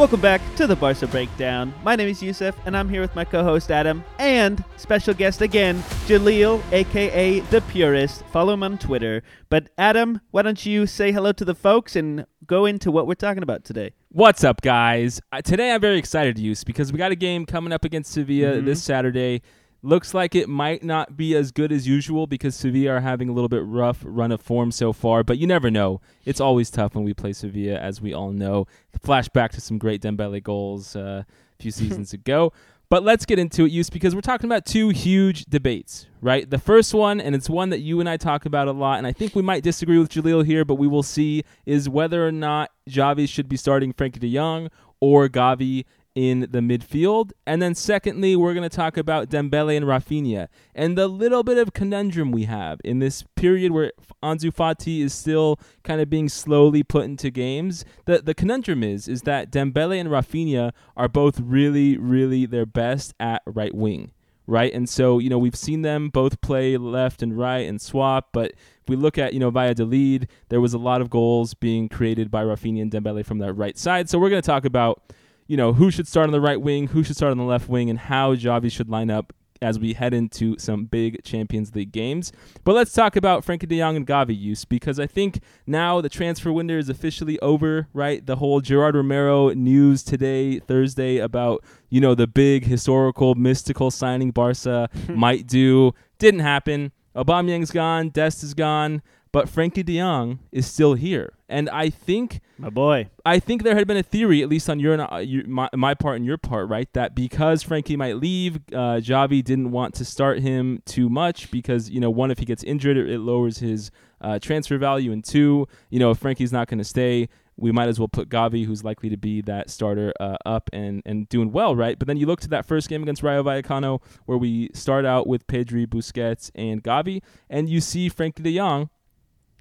Welcome back to the Barca Breakdown. My name is Yusuf, and I'm here with my co-host Adam and special guest again, Jaleel, aka the Purist. Follow him on Twitter. But Adam, why don't you say hello to the folks and go into what we're talking about today? What's up, guys? Uh, today I'm very excited, Use, because we got a game coming up against Sevilla Mhm. this Saturday. Looks like it might not be as good as usual because Sevilla are having a little bit rough run of form so far, but you never know. It's always tough when we play Sevilla, as we all know. Flashback to some great Dembele goals uh, a few seasons ago. But let's get into it, Use, because we're talking about two huge debates, right? The first one, and it's one that you and I talk about a lot, and I think we might disagree with Jaleel here, but we will see, is whether or not Xavi should be starting Frenkie de Jong or Gavi in the midfield. And then secondly, we're going to talk about Dembele and Raphinha and the little bit of conundrum we have in this period where Ansu Fati is still kind of being slowly put into games. The the conundrum is is that Dembele and Raphinha are both really really their best at right wing. Right, and so you know we've seen them both play left and right and swap, but if we look at you know Valladolid, there was a lot of goals being created by Raphinha and Dembele from that right side. So we're going to talk about you know, who should start on the right wing, who should start on the left wing, and how Xavi should line up as we head into some big Champions League games. But let's talk about Frenkie de Jong and Gavi use because I think now the transfer window is officially over, right? The whole Gerard Romero news today, Thursday, about, you know, the big historical, mystical signing Barca might do didn't happen. Aubameyang's gone, Dest is gone, but Frenkie de Jong is still here. And I think My boy. I think there had been a theory, at least on your uh, your- my, my part and your part, right, that because Frenkie might leave, uh, Xavi didn't want to start him too much because you know one, if he gets injured, it, it lowers his uh, transfer value, and two, you know if Frenkie's not going to stay, we might as well put Gavi, who's likely to be that starter, uh, up and and doing well, right? But then you look to that first game against Rayo Vallecano, where we start out with Pedri, Busquets, and Gavi, and you see Frenkie De Jong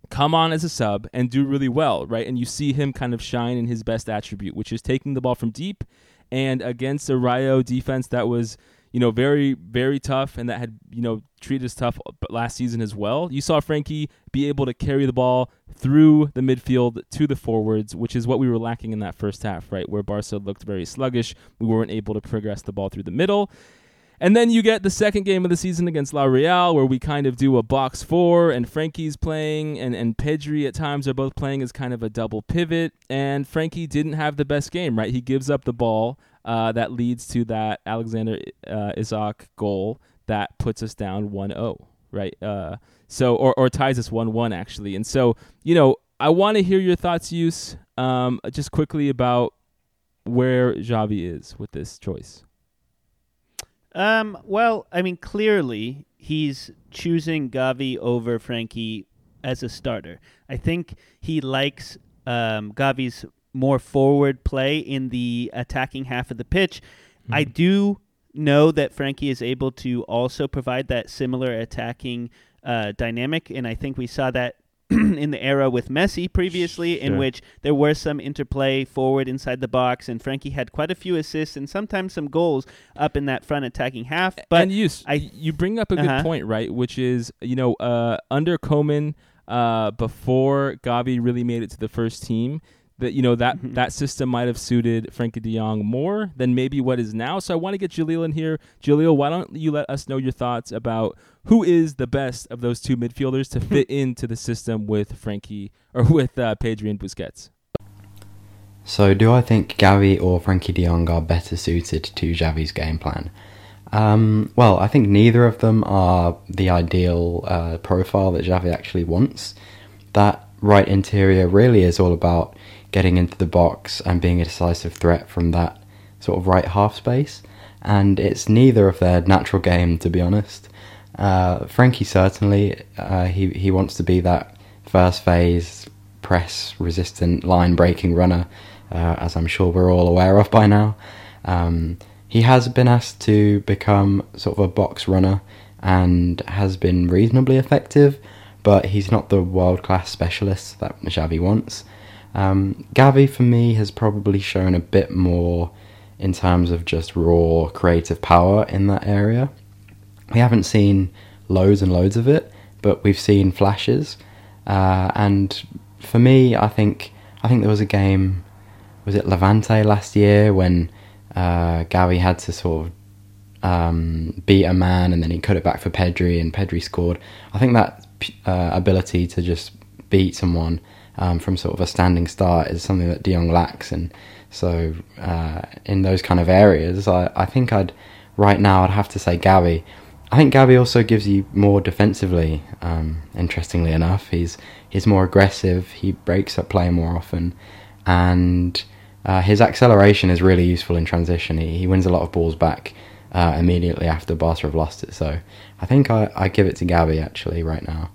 come on as a sub and do really well, right? And you see him kind of shine in his best attribute, which is taking the ball from deep and against a Rayo defense that was, you know, very, very tough and that had, you know, treated us tough uh, last season as well. You saw Frenkie be able to carry the ball through the midfield to the forwards, which is what we were lacking in that first half, right? Where Barca looked very sluggish. We weren't able to progress the ball through the middle. And then you get the second game of the season against La Real, where we kind of do a box four, and Frenkie's playing, and, and Pedri at times are both playing as kind of a double pivot. And Frenkie didn't have the best game, right? He gives up the ball uh, that leads to that Alexander uh, Isak goal that puts us down 1 0, right? Uh, so, or, or ties us 1 1, actually. And so, you know, I want to hear your thoughts, Use, um, just quickly about where Xavi is with this choice. Um, well, I mean, clearly he's choosing Gavi over Frenkie as a starter. I think he likes um, Gavi's more forward play in the attacking half of the pitch. I do know that Frenkie is able to also provide that similar attacking uh, dynamic, and I think we saw that in the era with Messi previously, in which there was some interplay forward inside the box, and Frenkie had quite a few assists and sometimes some goals up in that front attacking half. But and you, I- you bring up a Uh-huh. good point, right? Which is, you know, uh, under Koeman, uh, before Gavi really made it to the first team, that you know that Mhm. that system might have suited Frenkie De Jong more than maybe what is now. So I want to get Jaleel in here. Jaleel, why don't you let us know your thoughts about who is the best of those two midfielders to fit into the system with Frenkie or with uh, Pedri and Busquets? So, do I think Gavi or Frenkie de Jong are better suited to Xavi's game plan? Um, well, I think neither of them are the ideal uh, profile that Xavi actually wants. That right interior really is all about getting into the box and being a decisive threat from that sort of right half space, and it's neither of their natural game, to be honest. Uh, Frenkie certainly uh, he he wants to be that first phase press resistant line breaking runner, uh, as I'm sure we're all aware of by now. Um, he has been asked to become sort of a box runner and has been reasonably effective, but he's not the world class specialist that Xavi wants. Um, Gavi, for me, has probably shown a bit more in terms of just raw creative power in that area. We haven't seen loads and loads of it, but we've seen flashes. Uh, and for me, I think I think there was a game was it Levante last year when uh, Gavi had to sort of um, beat a man and then he cut it back for Pedri and Pedri scored. I think that uh, ability to just beat someone um, from sort of a standing start is something that De Jong lacks, and so uh, in those kind of areas, I, I think I'd right now I'd have to say Gavi. I think Gavi also gives you more defensively. Um, interestingly enough, he's he's more aggressive. He breaks up play more often, and uh, his acceleration is really useful in transition. He, he wins a lot of balls back uh, immediately after Barca have lost it. So I think I, I give it to Gavi actually right now.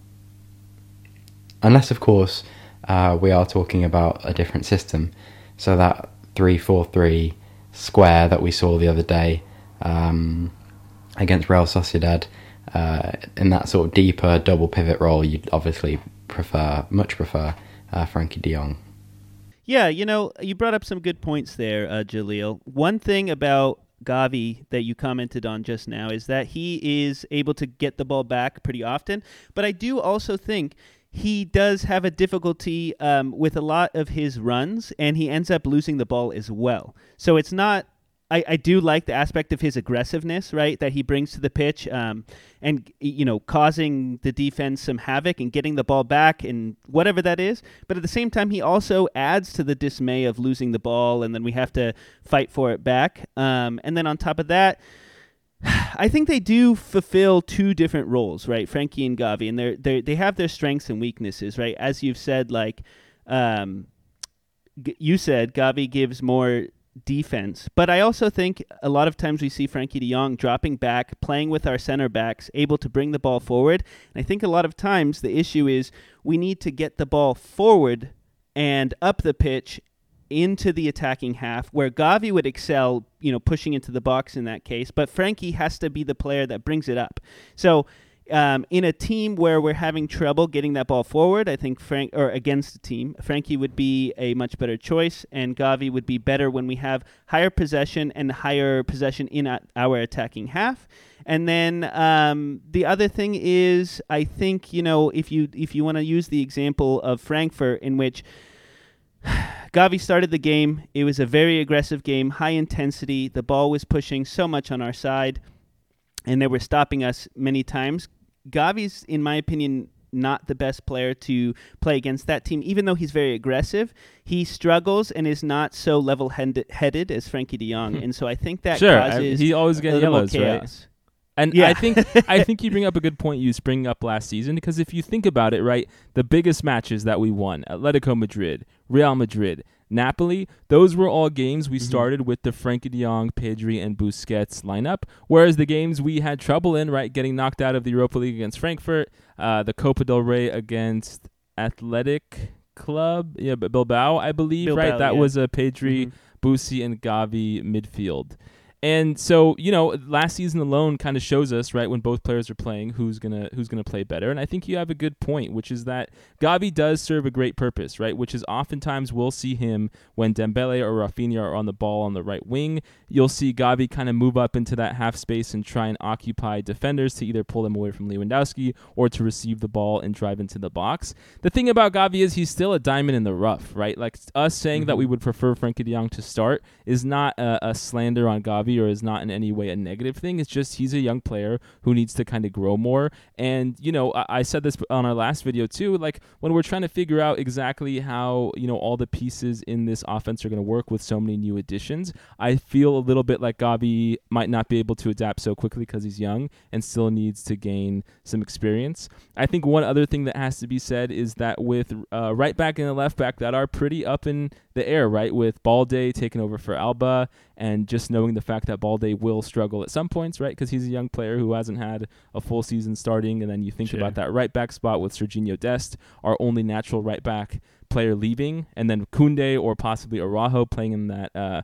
Unless, of course, uh, we are talking about a different system. So that 3-4-3 square that we saw the other day um, against Real Sociedad, uh, in that sort of deeper double pivot role, you'd obviously prefer, much prefer uh, Frenkie de Jong. Yeah, you know, you brought up some good points there, uh, Jaleel. One thing about Gavi that you commented on just now is that he is able to get the ball back pretty often. But I do also think he does have a difficulty um, with a lot of his runs, and he ends up losing the ball as well. So it's not I, I do like the aspect of his aggressiveness, right, that he brings to the pitch, um, and you know, causing the defense some havoc and getting the ball back and whatever that is. But at the same time, he also adds to the dismay of losing the ball, and then we have to fight for it back. Um, and then on top of that, I think they do fulfill two different roles, right? Frenkie and Gavi, and they they they have their strengths and weaknesses, right? As you've said, like. Um, you said Gavi gives more defense. But I also think a lot of times we see Frenkie de Jong dropping back, playing with our center backs, able to bring the ball forward. And I think a lot of times the issue is we need to get the ball forward and up the pitch into the attacking half where Gavi would excel, you know, pushing into the box in that case, but Frenkie has to be the player that brings it up. So um, in a team where we're having trouble getting that ball forward, I think Frank or against the team, Frenkie would be a much better choice, and Gavi would be better when we have higher possession and higher possession in our attacking half. And then um, the other thing is, I think you know if you if you want to use the example of Frankfurt, in which Gavi started the game, it was a very aggressive game, high intensity. The ball was pushing so much on our side and they were stopping us many times. Gavi's, in my opinion, not the best player to play against that team, even though he's very aggressive. He struggles and is not so level headed as Frenkie de Jong, hmm. and so I think that sure, causes I, he always gets yellows, chaos. right? And yeah. I think I think you bring up a good point you bring up last season because if you think about it, right, the biggest matches that we won, Atletico Madrid, Real Madrid, Napoli, those were all games we mm-hmm. started with the Frenkie de Jong, Pedri, and Busquets lineup. Whereas the games we had trouble in, right, getting knocked out of the Europa League against Frankfurt, uh, the Copa del Rey against Athletic Club, yeah, Bilbao, I believe, Bilbao, right? That yeah. was a Pedri, mm-hmm. Busi, and Gavi midfield. And so, you know, last season alone kind of shows us, right, when both players are playing, who's gonna who's gonna play better. And I think you have a good point, which is that Gavi does serve a great purpose, right? Which is oftentimes we'll see him when Dembele or Raphinha are on the ball on the right wing. You'll see Gavi kind of move up into that half space and try and occupy defenders to either pull them away from Lewandowski or to receive the ball and drive into the box. The thing about Gavi is he's still a diamond in the rough, right? Like us saying mm-hmm. that we would prefer Frenkie de Jong to start is not a, a slander on Gavi or is not in any way a negative thing. It's just he's a young player who needs to kind of grow more. And, you know, I, I said this on our last video too. Like when we're trying to figure out exactly how, you know, all the pieces in this offense are going to work with so many new additions, I feel a little bit like Gavi might not be able to adapt so quickly because he's young and still needs to gain some experience. I think one other thing that has to be said is that with uh, right back and left back that are pretty up in the air, right? With Balde taking over for Alba and just knowing the fact that Balde will struggle at some points, right? Because he's a young player who hasn't had a full season starting. And then you think sure. about that right back spot with Sergiño Dest, our only natural right back player leaving, and then Koundé or possibly Araujo playing in that. Uh,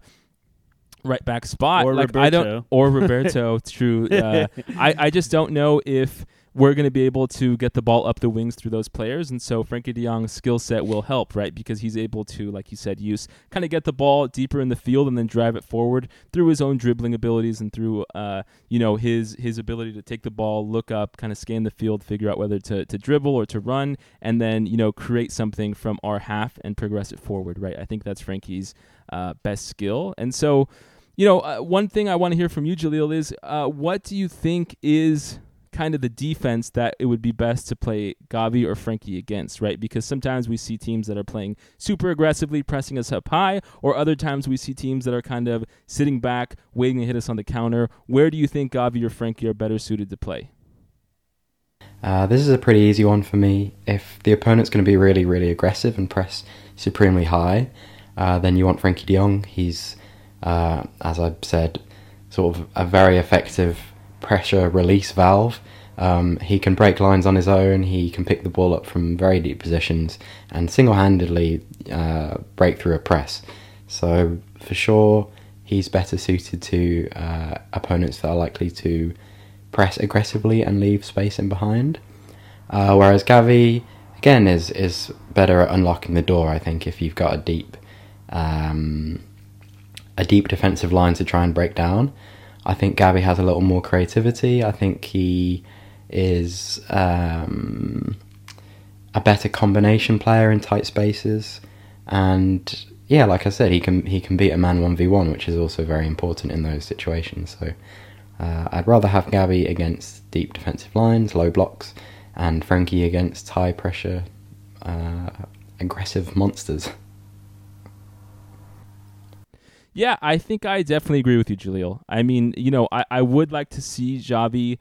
right back spot. Or like Roberto. I don't or Roberto. true. Uh, I I just don't know if we're going to be able to get the ball up the wings through those players. And so Frenkie de Jong's skill set will help, right? Because he's able to, like you said, use kind of get the ball deeper in the field and then drive it forward through his own dribbling abilities and through, uh, you know, his his ability to take the ball, look up, kind of scan the field, figure out whether to, to dribble or to run, and then, you know, create something from our half and progress it forward, right? I think that's Frenkie's uh, best skill. And so, you know, uh, one thing I want to hear from you, Jaleel, is uh, what do you think is kind of the defense that it would be best to play Gavi or Frenkie against, right? Because sometimes we see teams that are playing super aggressively, pressing us up high, or other times we see teams that are kind of sitting back, waiting to hit us on the counter. Where do you think Gavi or Frenkie are better suited to play? Uh, this is a pretty easy one for me. If the opponent's going to be really, really aggressive and press supremely high, uh, then you want Frenkie de Jong. He's, uh, as I've said, sort of a very effective pressure release valve. Um, he can break lines on his own. He can pick the ball up from very deep positions and single-handedly uh, break through a press. So for sure, he's better suited to uh, opponents that are likely to press aggressively and leave space in behind. Uh, whereas Gavi, again, is is better at unlocking the door. I think if you've got a deep, um, a deep defensive line to try and break down. I think Gavi has a little more creativity. I think he is um, a better combination player in tight spaces, and yeah, like I said, he can he can beat a man one v one, which is also very important in those situations. So uh, I'd rather have Gavi against deep defensive lines, low blocks, and Frenkie against high pressure, uh, aggressive monsters. Yeah, I think I definitely agree with you, Jaleel. I mean, you know, I, I would like to see Xavi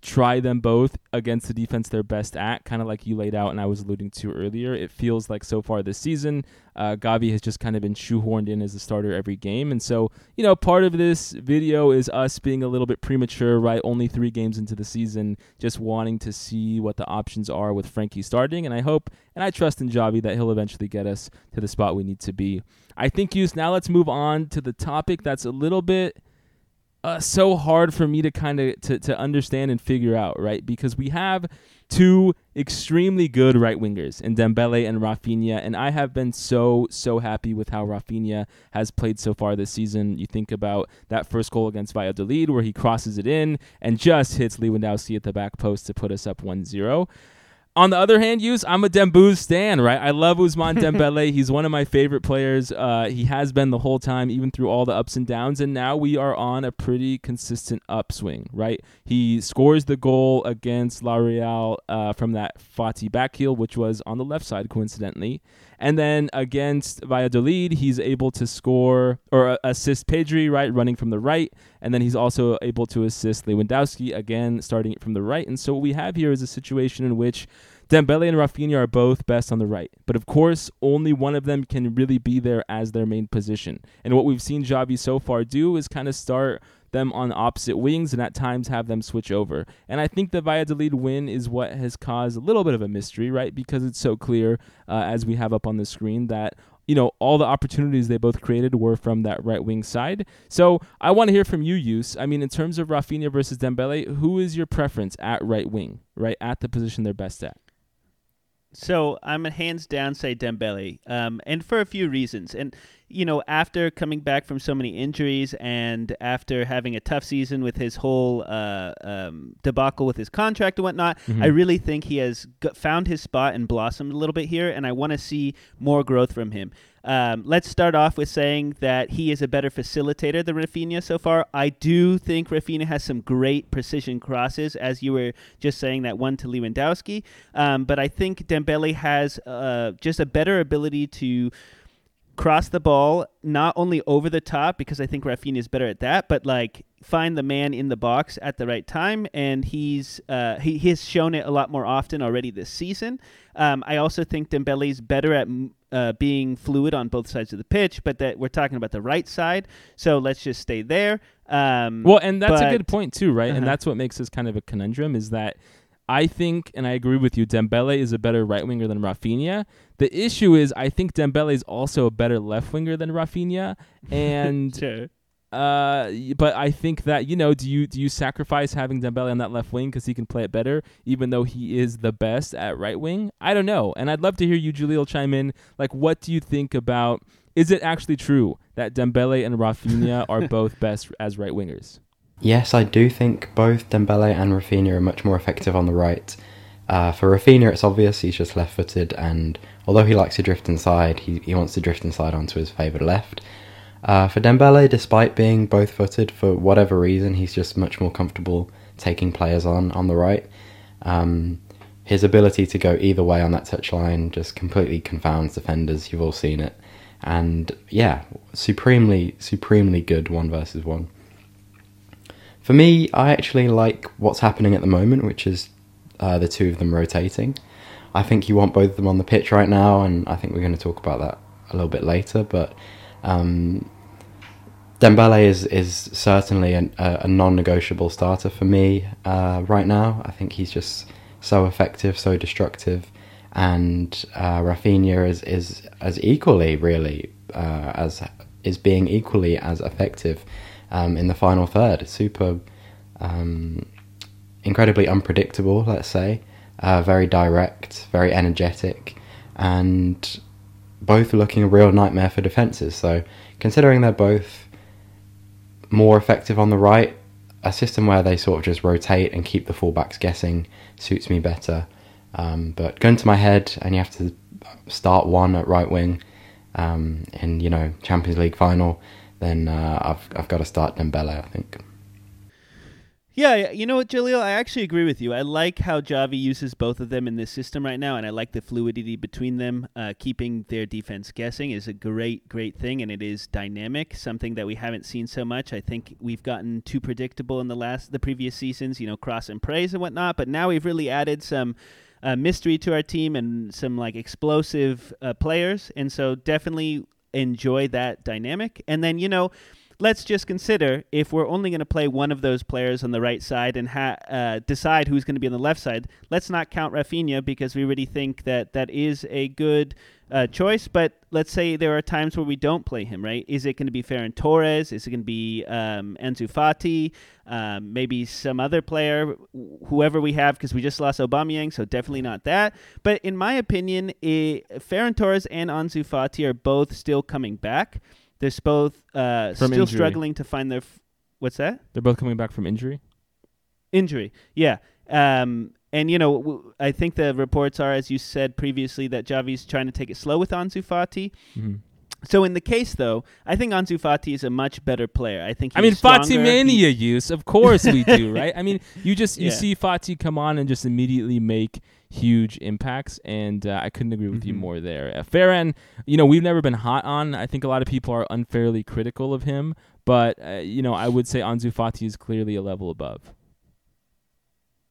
try them both against the defense they're best at, kind of like you laid out and I was alluding to earlier. It feels like so far this season, uh, Gavi has just kind of been shoehorned in as a starter every game. And so, you know, part of this video is us being a little bit premature, right? Only three games into the season, just wanting to see what the options are with Frenkie starting. And I hope and I trust in Xavi that he'll eventually get us to the spot we need to be. I think, Use, now let's move on to the topic that's a little bit uh, so hard for me to kind of to, to understand and figure out, right? Because we have two extremely good right wingers in Dembele and Raphinha, and I have been so so happy with how Raphinha has played so far this season. You think about that first goal against Valladolid where he crosses it in and just hits Lewandowski at the back post to put us up 1-0. On the other hand, use I'm a Dembouz stan, right? I love Ousmane Dembele. He's one of my favorite players. Uh, he has been the whole time, even through all the ups and downs. And now we are on a pretty consistent upswing, right? He scores the goal against La Real uh, from that Fati back heel, which was on the left side, coincidentally. And then against Valladolid, he's able to score or uh, assist Pedri, right, running from the right. And then he's also able to assist Lewandowski, again, starting from the right. And so what we have here is a situation in which Dembele and Raphinha are both best on the right. But of course, only one of them can really be there as their main position. And what we've seen Xavi so far do is kind of start them on opposite wings and at times have them switch over. And I think the Valladolid win is what has caused a little bit of a mystery, right? Because it's so clear, uh, as we have up on the screen, that you know all the opportunities they both created were from that right wing side. So I want to hear from you, Use. I mean, in terms of Raphinha versus Dembele, who is your preference at right wing, right at the position they're best at? So I'm a hands down say Dembele, um, and for a few reasons. And you know, after coming back from so many injuries and after having a tough season with his whole uh, um, debacle with his contract and whatnot, mm-hmm. I really think he has found his spot and blossomed a little bit here, and I want to see more growth from him. Um, let's start off with saying that he is a better facilitator than Raphinha so far. I do think Raphinha has some great precision crosses, as you were just saying that one to Lewandowski. Um, but I think Dembele has uh, just a better ability to cross the ball not only over the top because I think Raphinha is better at that, but like find the man in the box at the right time, and he's uh, he, he has shown it a lot more often already this season. Um, I also think Dembele's better at uh, being fluid on both sides of the pitch, but that we're talking about the right side, so let's just stay there. Um, well, and that's but, a good point too, right? Uh-huh. And that's what makes this kind of a conundrum is that I think, and I agree with you, Dembele is a better right winger than Raphinha. The issue is, I think Dembele is also a better left winger than Raphinha, and sure. Uh, but I think that you know, do you do you sacrifice having Dembele on that left wing because he can play it better, even though he is the best at right wing? I don't know, and I'd love to hear you, Jaleel, chime in. Like, what do you think about? Is it actually true that Dembele and Raphinha are both best as right wingers? Yes, I do think both Dembele and Raphinha are much more effective on the right. Uh, for Raphinha, it's obvious he's just left-footed, and although he likes to drift inside, he, he wants to drift inside onto his favoured left. Uh, for Dembele, despite being both-footed, for whatever reason, he's just much more comfortable taking players on on the right. Um, his ability to go either way on that touchline just completely confounds defenders. You've all seen it, and yeah, supremely, supremely good one versus one. For me, I actually like what's happening at the moment, which is uh, the two of them rotating. I think you want both of them on the pitch right now, and I think we're going to talk about that a little bit later. But um, Dembele is is certainly an, a, a non-negotiable starter for me uh, right now. I think he's just so effective, so destructive, and uh, Raphinha is is as equally really uh, as is being equally as effective um, in the final third. Super, um, incredibly unpredictable. Let's say, uh, very direct, very energetic, and both looking a real nightmare for defenses. So, considering they're both more effective on the right, a system where they sort of just rotate and keep the fullbacks guessing suits me better. Um, but going to my head, and you have to start one at right wing um, in you know Champions League final, then uh, I've I've got to start Dembele. I think. Yeah, you know what, Jaleel? I actually agree with you. I like how Xavi uses both of them in this system right now, and I like the fluidity between them. Uh, keeping their defense guessing is a great, great thing, and it is dynamic, something that we haven't seen so much. I think we've gotten too predictable in the last, the previous seasons, you know, cross and praise and whatnot. But now we've really added some uh, mystery to our team and some like explosive uh, players, and so definitely enjoy that dynamic. And then you know let's just consider if we're only going to play one of those players on the right side and ha- uh, decide who's going to be on the left side. Let's not count Raphinha because we really think that that is a good uh, choice. But let's say there are times where we don't play him, right? Is it going to be Ferran Torres? Is it going to be um, Ansu Fati? Um, maybe some other player, whoever we have, because we just lost Aubameyang, so definitely not that. But in my opinion, it, Ferran Torres and Ansu Fati are both still coming back. They're both uh, still injury. struggling to find their. F- what's that? They're both coming back from injury. Injury. Yeah. Um, and you know, w- I think the reports are, as you said previously, that Xavi's trying to take it slow with Ansu Fati. hmm So in the case, though, I think Ansu Fati is a much better player. I think. I mean, stronger. Fati mania use, of course we do, right? I mean, you just you Yeah. see Fati come on and just immediately make huge impacts, and uh, I couldn't agree with you Mhm. more there. Uh, Ferran, you know, we've never been hot on. I think a lot of people are unfairly critical of him, but uh, you know, I would say Ansu Fati is clearly a level above.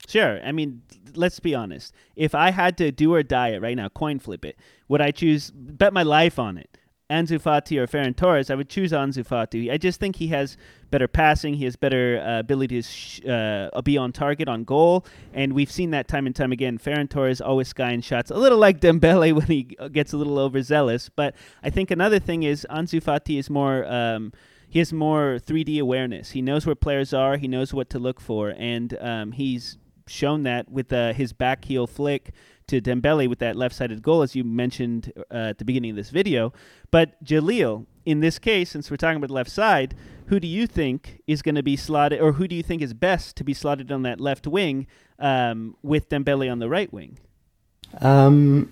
Sure. I mean, let's be honest. If I had to do or die it right now, coin flip it, would I choose bet my life on it? Ansu Fati or Ferran Torres, I would choose Ansu Fati. I just think he has better passing. He has better uh, ability to sh- uh, be on target, on goal, and we've seen that time and time again. Ferran Torres always skying shots, a little like Dembele when he gets a little overzealous. But I think another thing is Ansu Fati is more. Um, he has more 3D awareness. He knows where players are. He knows what to look for, and um, he's shown that with uh, his back heel flick to Dembele with that left-sided goal, as you mentioned uh, at the beginning of this video. But Jaleel, in this case, since we're talking about the left side, who do you think is going to be slotted, or who do you think is best to be slotted on that left wing um, with Dembele on the right wing? Um,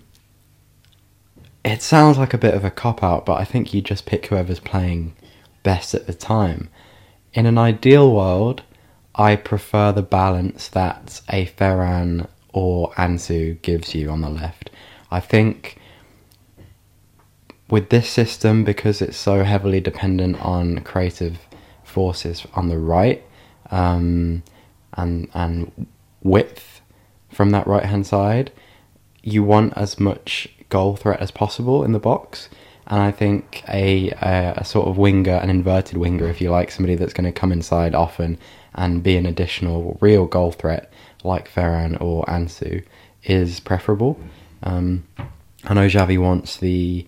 it sounds like a bit of a cop out, but I think you just pick whoever's playing best at the time. In an ideal world, I prefer the balance that a Ferran or Ansu gives you on the left. I think with this system, because it's so heavily dependent on creative forces on the right um, and and width from that right hand side, you want as much goal threat as possible in the box. And I think a, a, a sort of winger, an inverted winger, if you like, somebody that's going to come inside often and be an additional real goal threat like Ferran or Ansu is preferable. Um, I know Xavi wants the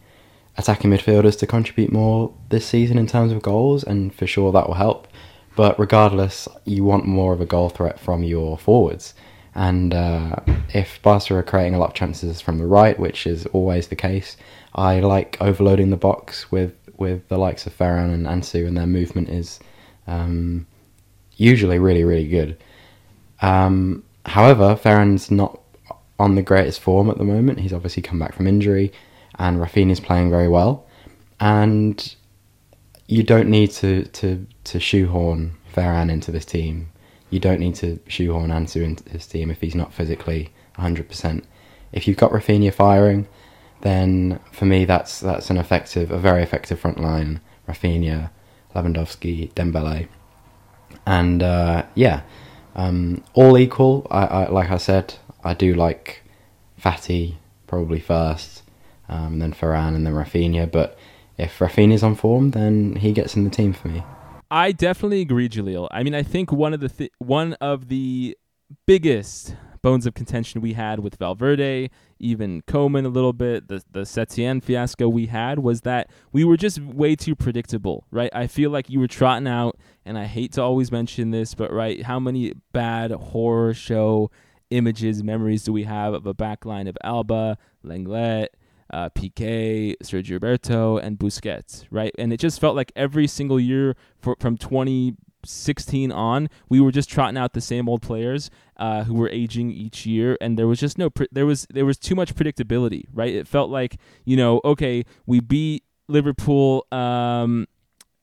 attacking midfielders to contribute more this season in terms of goals, and for sure that will help. But regardless, you want more of a goal threat from your forwards. And uh, if Barca are creating a lot of chances from the right, which is always the case, I like overloading the box with, with the likes of Ferran and Ansu, and their movement is um, usually really, really good. Um, however, Ferran's not on the greatest form at the moment. He's obviously come back from injury, and Raphinha's playing very well. And you don't need to, to, to shoehorn Ferran into this team. You don't need to shoehorn Ansu into this team if he's not physically 100%. If you've got Raphinha firing, then for me that's that's an effective, a very effective front line. Raphinha, Lewandowski, Dembele, and uh, yeah, um, all equal. I, I, like I said, I do like Fati probably first, um, then Ferran, and then Raphinha. But if Raphinha's on form, then he gets in the team for me. I definitely agree, Jaleel. I mean, I think one of the th- one of the biggest bones of contention we had with Valverde, even Koeman a little bit, the the Setien fiasco we had was that we were just way too predictable, right? I feel like you were trotting out, and I hate to always mention this, but right, how many bad horror show images, memories do we have of a backline of Alba, Lenglet, uh, Piqué, Sergio Roberto, and Busquets, right? And it just felt like every single year for, from 2016 on, we were just trotting out the same old players uh, who were aging each year, and there was just no pre- there was there was too much predictability, right? It felt like you know, okay, we beat Liverpool. Um,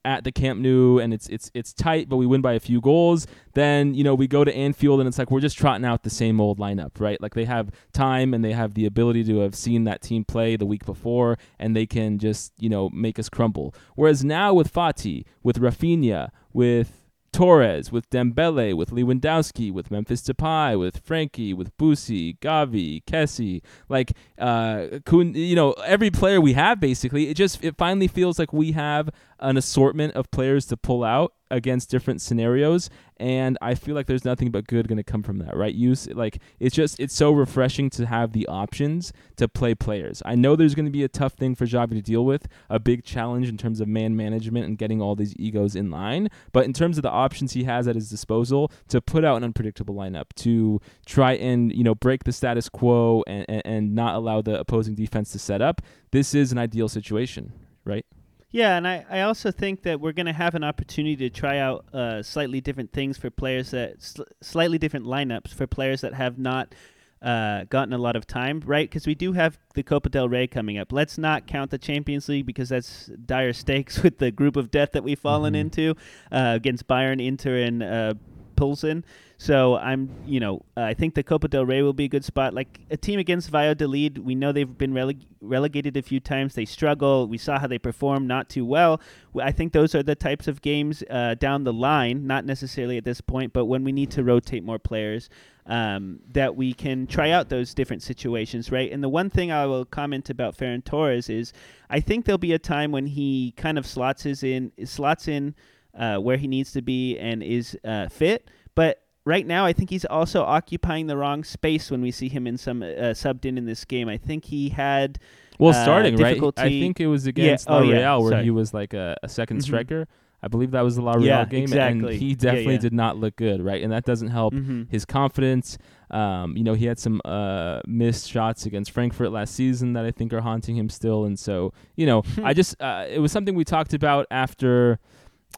at the Camp Nou and it's it's it's tight, but we win by a few goals. Then you know we go to Anfield and it's like we're just trotting out the same old lineup, right? Like they have time and they have the ability to have seen that team play the week before, and they can just you know make us crumble. Whereas now with Fati, with Rafinha, with Torres, with Dembele, with Lewandowski, with Memphis Depay, with Frenkie, with Boosie, Gavi, Kessie, like uh, Kun, you know, every player we have basically, it just it finally feels like we have an assortment of players to pull out against different scenarios and I feel like there's nothing but good going to come from that, right? Use like it's just it's so refreshing to have the options to play players. I know there's going to be a tough thing for Xavi to deal with, a big challenge in terms of man management and getting all these egos in line, but in terms of the options he has at his disposal to put out an unpredictable lineup, to try and, you know, break the status quo and, and, and not allow the opposing defense to set up, this is an ideal situation, right? Yeah, and I, I also think that we're going to have an opportunity to try out uh, slightly different things for players that sl- slightly different lineups for players that have not uh, gotten a lot of time, right? Because we do have the Copa del Rey coming up. Let's not count the Champions League because that's dire stakes with the group of death that we've fallen mm-hmm. into uh, against Bayern, Inter, and uh, in. So I'm, you know, uh, I think the Copa del Rey will be a good spot. Like a team against Valladolid, we know they've been releg- relegated a few times. They struggle. We saw how they perform not too well. I think those are the types of games uh, down the line, not necessarily at this point, but when we need to rotate more players, um, that we can try out those different situations, right? And the one thing I will comment about Ferran Torres is, I think there'll be a time when he kind of slots his in slots in uh, where he needs to be and is uh, fit, but right now, I think he's also occupying the wrong space when we see him in some uh, subbed in in this game. I think he had well uh, starting right. I think it was against yeah. La oh, Real yeah. where Sorry. he was like a, a 2nd Mhm. striker. I believe that was the La Real Yeah, game, exactly. and he definitely yeah. did not look good, right? And that doesn't help Mhm. his confidence. Um, you know, he had some uh, missed shots against Frankfurt last season that I think are haunting him still, and so you know, I just uh, it was something we talked about after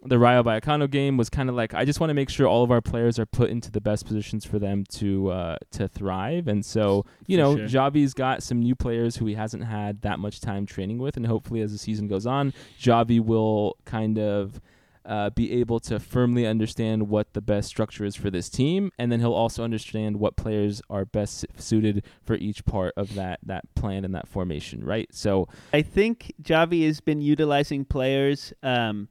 the Rayo Vallecano game was kind of like I just want to make sure all of our players are put into the best positions for them to uh, to thrive, and so you For know sure. Xavi's got some new players who he hasn't had that much time training with, and hopefully as the season goes on, Xavi will kind of. Uh, be able to firmly understand what the best structure is for this team, and then he'll also understand what players are best suited for each part of that that plan and that formation. Right. So I think Xavi has been utilizing players um,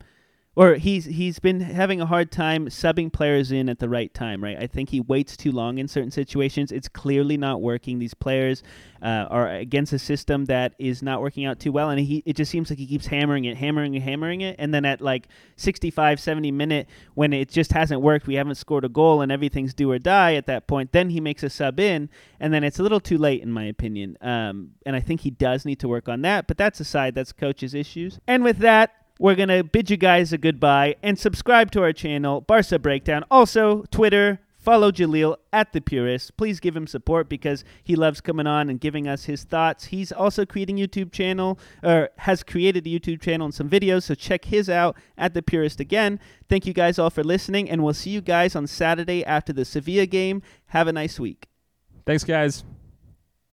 or he's he's been having a hard time subbing players in at the right time, right? I think he waits too long in certain situations. It's clearly not working. These players uh, are against a system that is not working out too well, and he it just seems like he keeps hammering it, hammering it, hammering it, and then at like 65, 70 minute when it just hasn't worked, we haven't scored a goal, and everything's do or die at that point. Then he makes a sub in, and then it's a little too late in my opinion. Um, and I think he does need to work on that, but that's aside. That's coach's issues. And with that we're going to bid you guys a goodbye and subscribe to our channel, Barca Breakdown. Also, Twitter, follow Jaleel at The Purist. Please give him support because he loves coming on and giving us his thoughts. He's also creating YouTube channel, or has created a YouTube channel and some videos, so check his out at The Purist again. Thank you guys all for listening, and we'll see you guys on Saturday after the Sevilla game. Have a nice week. Thanks, guys.